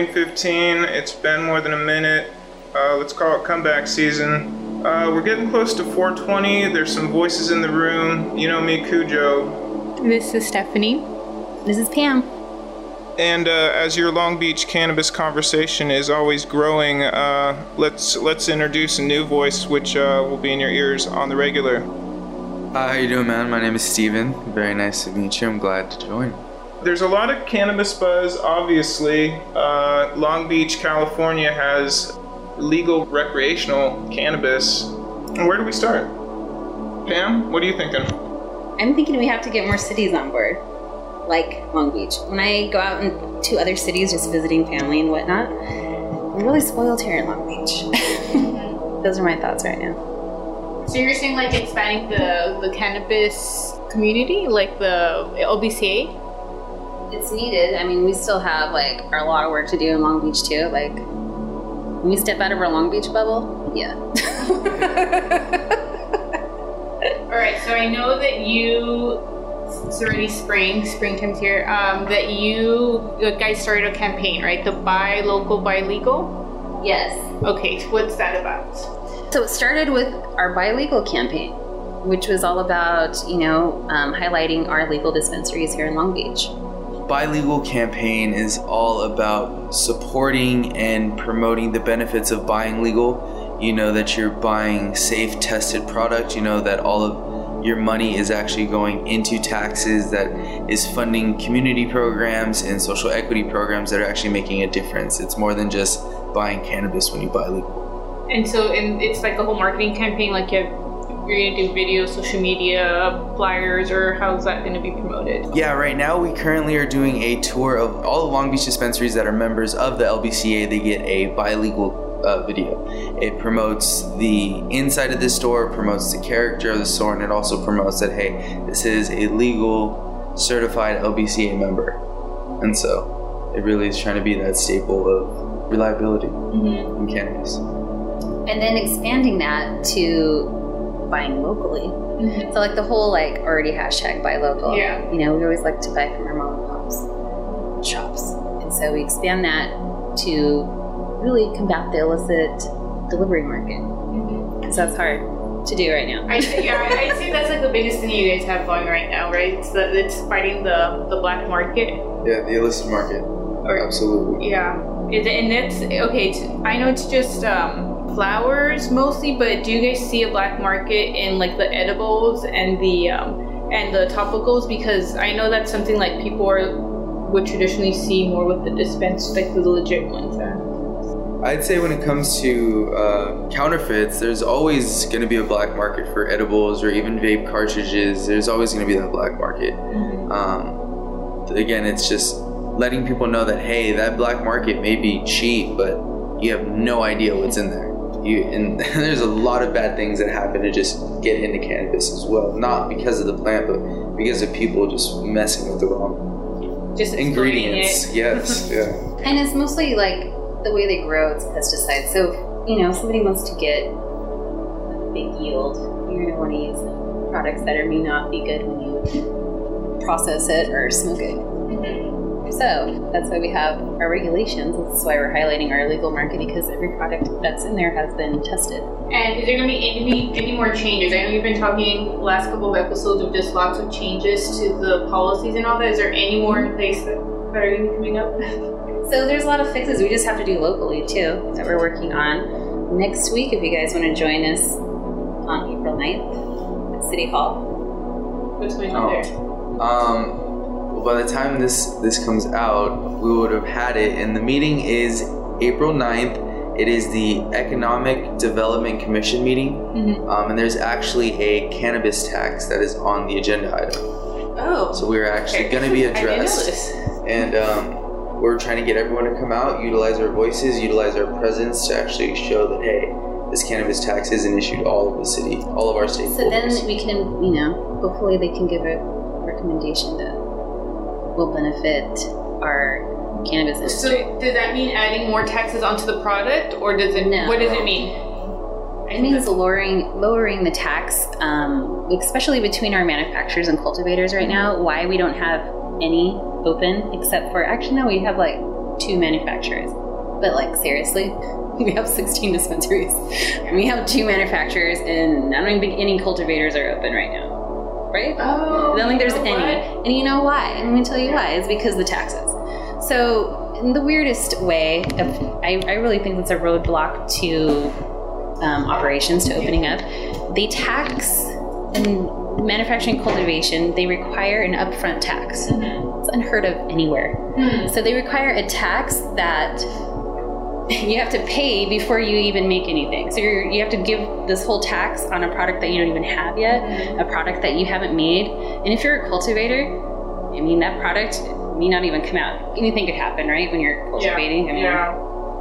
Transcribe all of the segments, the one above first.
Green 15. It's been more than a minute. Uh, let's call it comeback season. Uh, we're getting close to 420. There's some voices in the room. You know me, Cujo. This is Stephanie. This is Pam. And uh, as your Long Beach cannabis conversation is always growing, uh, let's let's introduce a new voice, which uh, will be in your ears on the regular. Hi, how you doing, man? My name is Steven. Very nice to meet you. I'm glad to join. There's a lot of cannabis buzz, obviously. Uh, Long Beach, California has legal recreational cannabis. And where do we start? Pam, what are you thinking? I'm thinking we have to get more cities on board, like Long Beach. When I go out in, to other cities just visiting family and whatnot, we're really spoiled here in Long Beach. Those are my thoughts right now. So you're saying like expanding the the cannabis community, like the LBCA? It's needed. I mean, we still have like a lot of work to do in Long Beach too. Like when we step out of our Long Beach bubble, yeah. All right. So I know that you. It's already spring. Springtime's here. Um, that you, you guys started a campaign, right? The buy local, buy legal. yes. Okay. What's that about? So it started with our Buy Legal campaign, which was all about, you know, um, highlighting our legal dispensaries here in Long Beach. Buy Legal campaign is all about supporting and promoting the benefits of buying legal. You know that you're buying safe, tested product. You know that all of your money is actually going into taxes that is funding community programs and social equity programs that are actually making a difference. It's more than just buying cannabis when you buy legal. And so, and it's like a whole marketing campaign. Like you have, you're gonna do video, social media, flyers, or how's that gonna be promoted? Yeah, right now we currently are doing a tour of all the Long Beach dispensaries that are members of the LBCA. They get a Buy Legal uh, video. It promotes the inside of the store, promotes the character of the store, and it also promotes that hey, this is a legal, certified LBCA member. And so, it really is trying to be that staple of reliability in cannabis. And then expanding that to buying locally. So like the whole like already hashtag buy local. Yeah. You know, we always like to buy from our mom and pop's shops. And so we expand that to really combat the illicit delivery market. Because that's hard to do right now. I yeah, I- I'd that's like the biggest thing you guys have going right now, right? It's the, it's fighting the the black market. Yeah, the illicit market. Absolutely. Yeah, It- and it's okay. It's, I know it's just um, flowers mostly, but do you guys see a black market in like the edibles and the um, and the topicals? Because I know that's something like people are would traditionally see more with the dispense, like the legit ones. I'd say when it comes to uh, counterfeits, there's always going to be a black market for edibles or even vape cartridges. There's always going to be that black market. Um, again, it's just letting people know that hey, that black market may be cheap, but you have no idea what's in there. You and there's a lot of bad things that happen to just get into cannabis as well. Not because of the plant, but because of people just messing with the wrong Just ingredients. Yes, yeah. And it's mostly like the way they grow it's pesticides. So, you know, if somebody wants to get a big yield, you're going to want to use products that are, may not be good when you process it or smoke it. Mm-hmm. So that's why we have our regulations. That's why we're highlighting our legal market because every product that's in there has been tested. And is there going to be any, any more changes? I know you've been talking last couple of episodes of just lots of changes to the policies and all that. Is there any more in place that, that are going to be coming up? So there's a lot of fixes we just have to do locally too that we're working on. Next week, if you guys want to join us on April 9th at City Hall. What's going on Oh. there? Um, well, by the time this this comes out, we would have had it, and the meeting is April 9th. It is the Economic Development Commission meeting, Mhm. um, and there's actually a cannabis tax that is on the agenda item. Oh. So we're actually going to be I didn't know addressed, this. and um, we're trying to get everyone to come out, utilize our voices, utilize our presence to actually show that hey, this cannabis tax isn't issued to all of the city, all of our stakeholders. So then we can, you know, hopefully they can give a recommendation that will benefit our cannabis So does that mean adding more taxes onto the product, or does it? No. What does it mean? It means lowering lowering the tax, um, especially between our manufacturers and cultivators right now. Why we don't have any open except for actually no, we have like two manufacturers. But like seriously, we have 16 dispensaries. We have two manufacturers, and I don't even think any cultivators are open right now. Right? Oh, I don't think there's you know any. what? And you know why? And let me tell you why. It's because of the taxes. So, in the weirdest way, of, I, I really think it's a roadblock to um, operations, to opening up. They tax in manufacturing cultivation, they require an upfront tax. It's unheard of anywhere. So, they require a tax that you have to pay before you even make anything. So you're, you have to give this whole tax on a product that you don't even have yet, a product that you haven't made. And if you're a cultivator, I mean that product may not even come out. Anything could happen, right? When you're cultivating, I mean, yeah.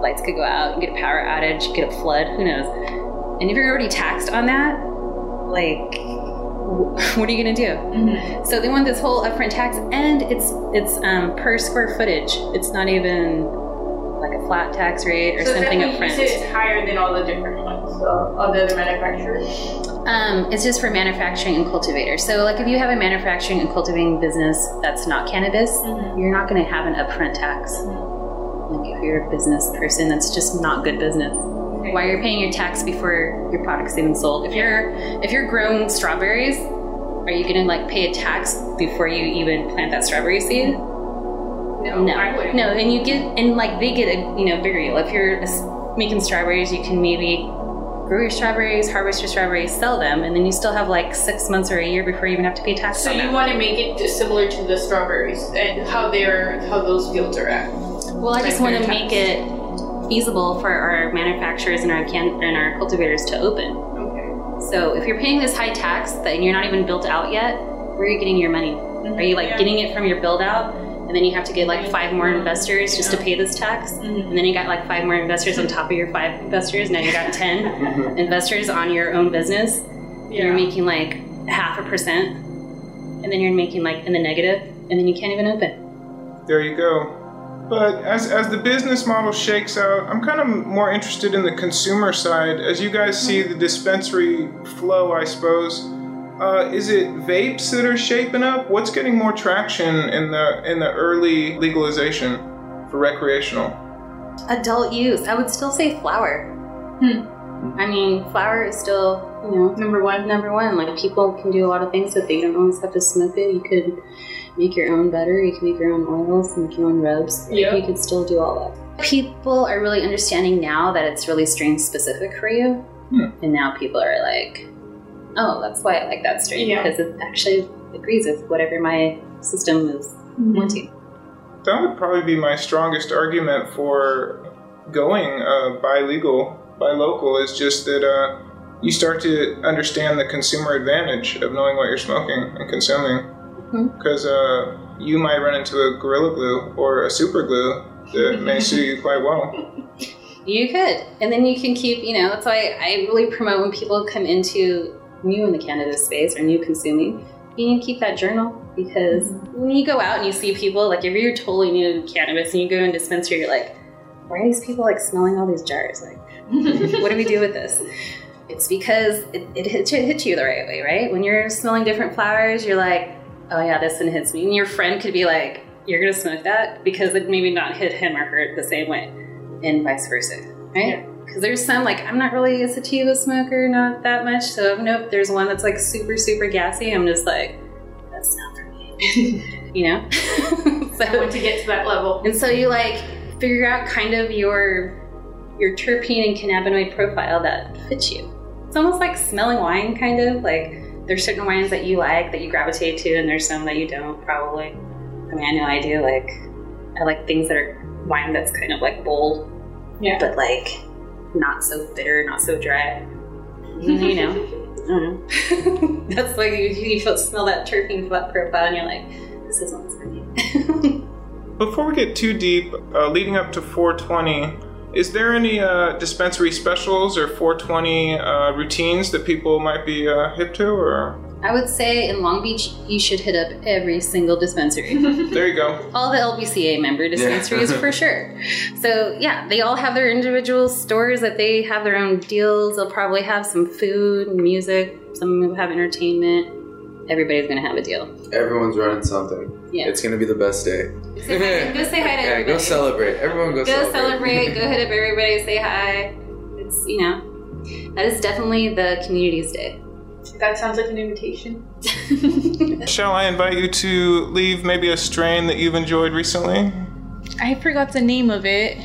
lights could go out, you get a power outage, you get a flood, who knows? And if you're already taxed on that, like, what are you gonna do? Mhm. So they want this whole upfront tax, and it's it's um, per square footage. It's not even like a flat tax rate or So something up front. it's higher than all the different ones, so all the other manufacturers. Um, it's just for manufacturing and cultivators. So, like, if you have a manufacturing and cultivating business that's not cannabis, Mhm. you're not going to have an upfront tax. Like, if you're a business person, that's just not good business. Why are you're paying your tax before your product's even sold? If you're if you're growing strawberries, are you going to like pay a tax before you even plant that strawberry seed? No, No, no, and you get and like they get a you know bigger deal. If you're making strawberries, you can maybe grow your strawberries, harvest your strawberries, sell them, and then you still have like six months or a year before you even have to pay tax So you them. want to make it similar to the strawberries and how they're how those fields are at. Well, I just want to make it feasible for our manufacturers and our can and our cultivators to open. Okay. So if you're paying this high tax that you're not even built out yet, where are you getting your money? Mm-hmm. Are you like Yeah. getting it from your build out? And then you have to get like five more investors just to pay this tax. Mhm. And then you got like five more investors on top of your five investors. Now you got 10 investors on your own business. You're making like half a percent. And then you're making like in the negative, And then you can't even open. There you go. But as, as the business model shakes out, I'm kind of more interested in the consumer side. As you guys see the dispensary flow, I suppose, uh, is it vapes that are shaping up? What's getting more traction in the in the early legalization for recreational? Adult use. I would still say flower. Hmm. I mean, flower is still, you know, Number one. number one. Like people can do a lot of things with it. You don't always have to smoke it. You could make your own butter. You can make your own oils. Make your own rubs. Yeah. You could still do all that. People are really understanding now that it's really strain specific for you, Hmm. and now people are like, "Oh, that's why I like that strain Yeah. because it actually agrees with whatever my system is wanting." That would probably be my strongest argument for going uh, buy legal, buy local. Is just that uh, you start to understand the consumer advantage of knowing what you're smoking and consuming. Because uh, you might run into a gorilla glue or a super glue that may suit you quite well. You could. And then you can keep, you know, that's why I really promote when people come into new in the cannabis space or new consuming, you need to keep that journal because mm-hmm. when you go out and you see people, like if you're totally new to cannabis and you go in a dispensary, you're like, why are these people like smelling all these jars? Like, what do we do with this? It's because it, it hits, it hits you the right way, right? When you're smelling different flowers, you're like, oh yeah, this one hits me. And your friend could be like, you're gonna smoke that because it maybe not hit him or her the same way, and vice versa, right? Because there's some like I'm not really a sativa smoker, not that much. So if nope, there's one that's like super super gassy. I'm just like, that's not for me, you know. so I want to get to that level. and so you like figure out kind of your your terpene and cannabinoid profile that fits you. It's almost like smelling wine, kind of like there's certain wines that you like that you gravitate to, and there's some that you don't. Probably. I mean, I know I do. Like I like things that are wine that's kind of like bold, Yeah. but like not so bitter, not so dry. You know. I don't. That's like you, you feel, smell that terpene profile, and you're like, "This isn't for me." Before we get too deep, uh, leading up to 420, is there any uh, dispensary specials or 420 uh, routines that people might be uh, hip to? Or I would say in Long Beach, you should hit up every single dispensary. there you go. all the LBCA member dispensaries for sure. So yeah, they all have their individual stores that they have their own deals. They'll probably have some food and music. Some will have entertainment. everybody's gonna have a deal. Everyone's running something. Yeah. It's gonna be the best day. Say hi- go say hi to Yeah, everybody. go celebrate. Everyone go, Go celebrate. celebrate. Go hit up everybody. Say hi. It's you know, that is definitely the community's day. That sounds like an invitation. Shall I invite you to leave maybe a strain that you've enjoyed recently? I forgot the name of it.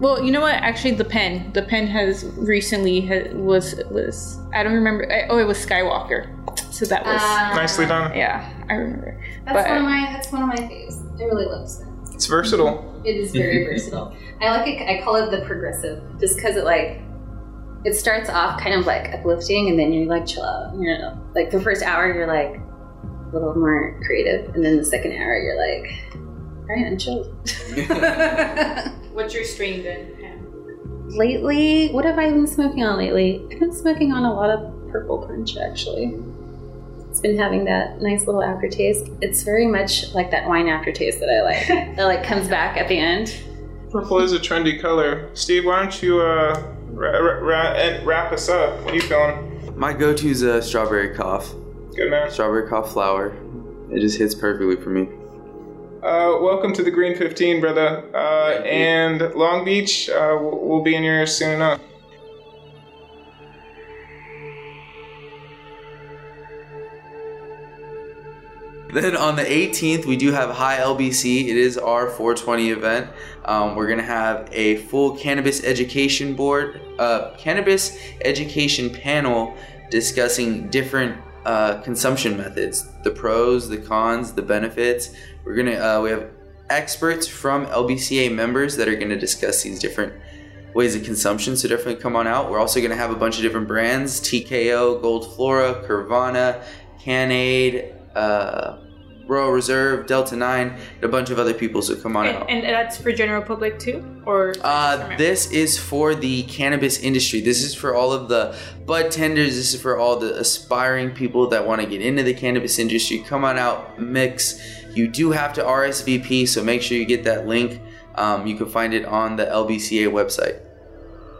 Well, you know what? Actually, the pen. The pen has recently ha- was was I don't remember. I, oh, it was Skywalker. So that was Uh, Nicely done. yeah. I remember. That's But- one of my. That's one of my faves. I really love this. pen. It's versatile. It is very versatile. I like it. I call it the progressive, just because it like it starts off kind of like uplifting, and then you're like chill out. You know, like the first hour you're like a little more creative, and then the second hour you're like, all right, I'm chilled. What's your strain been? Lately, what have I been smoking on lately? I've been smoking on a lot of purple punch actually. It's been having that nice little aftertaste. It's very much like that wine aftertaste that I like. that like comes back at the end. Purple is a trendy color. Steve, why don't you uh, ra- ra- ra- and wrap us up? What are you feeling? My go-to is a strawberry cough. Good man. Strawberry cough flower. It just hits perfectly for me. Uh, welcome to the Green 15, brother. Uh, and Long Beach, uh, we'll, we'll be in here soon enough. Then on the 18th, we do have High LBC. It is our 420 event. Um, we're gonna have a full cannabis education board, uh, cannabis education panel discussing different uh, consumption methods, the pros, the cons, the benefits. We're gonna uh, we have experts from LBCA members that are gonna discuss these different ways of consumption. So definitely come on out. We're also gonna have a bunch of different brands: TKO, Gold Flora, Kurvana, Canaid, uh, Royal Reserve, Delta Nine, and a bunch of other people. So come on out. And, and that's for general public too, or Uh, this is for the cannabis industry. This is for all of the bud tenders. This is for all the aspiring people that want to get into the cannabis industry. Come on out, mix. You do have to RSVP, so make sure you get that link. Um, you can find it on the LBCA website.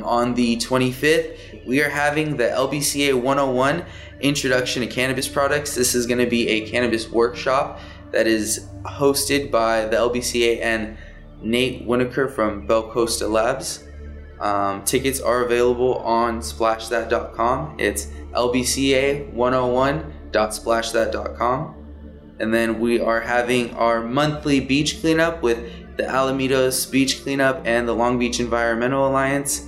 On the 25th, we are having the LBCA 101 Introduction to Cannabis Products. This is going to be a cannabis workshop that is hosted by the LBCA and Nate Winokur from Belcosta Labs. Um, tickets are available on splashthat.com. It's lbca101.splashthat.com. And then we are having our monthly beach cleanup with the Alamitos Beach Cleanup and the Long Beach Environmental Alliance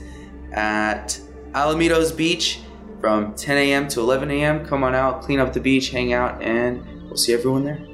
at Alamitos Beach from 10 a.m. to 11 a.m. Come on out, clean up the beach, hang out, and we'll see everyone there.